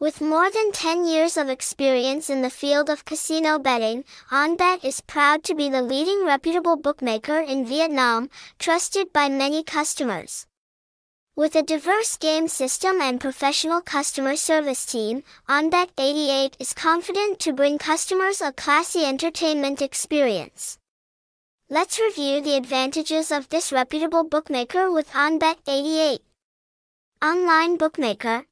With more than 10 years of experience in the field of casino betting, OnBet is proud to be the leading reputable bookmaker in Vietnam, trusted by many customers. With a diverse game system and professional customer service team, OnBet 88 is confident to bring customers a classy entertainment experience. Let's review the advantages of this reputable bookmaker with OnBet 88. Online bookmaker,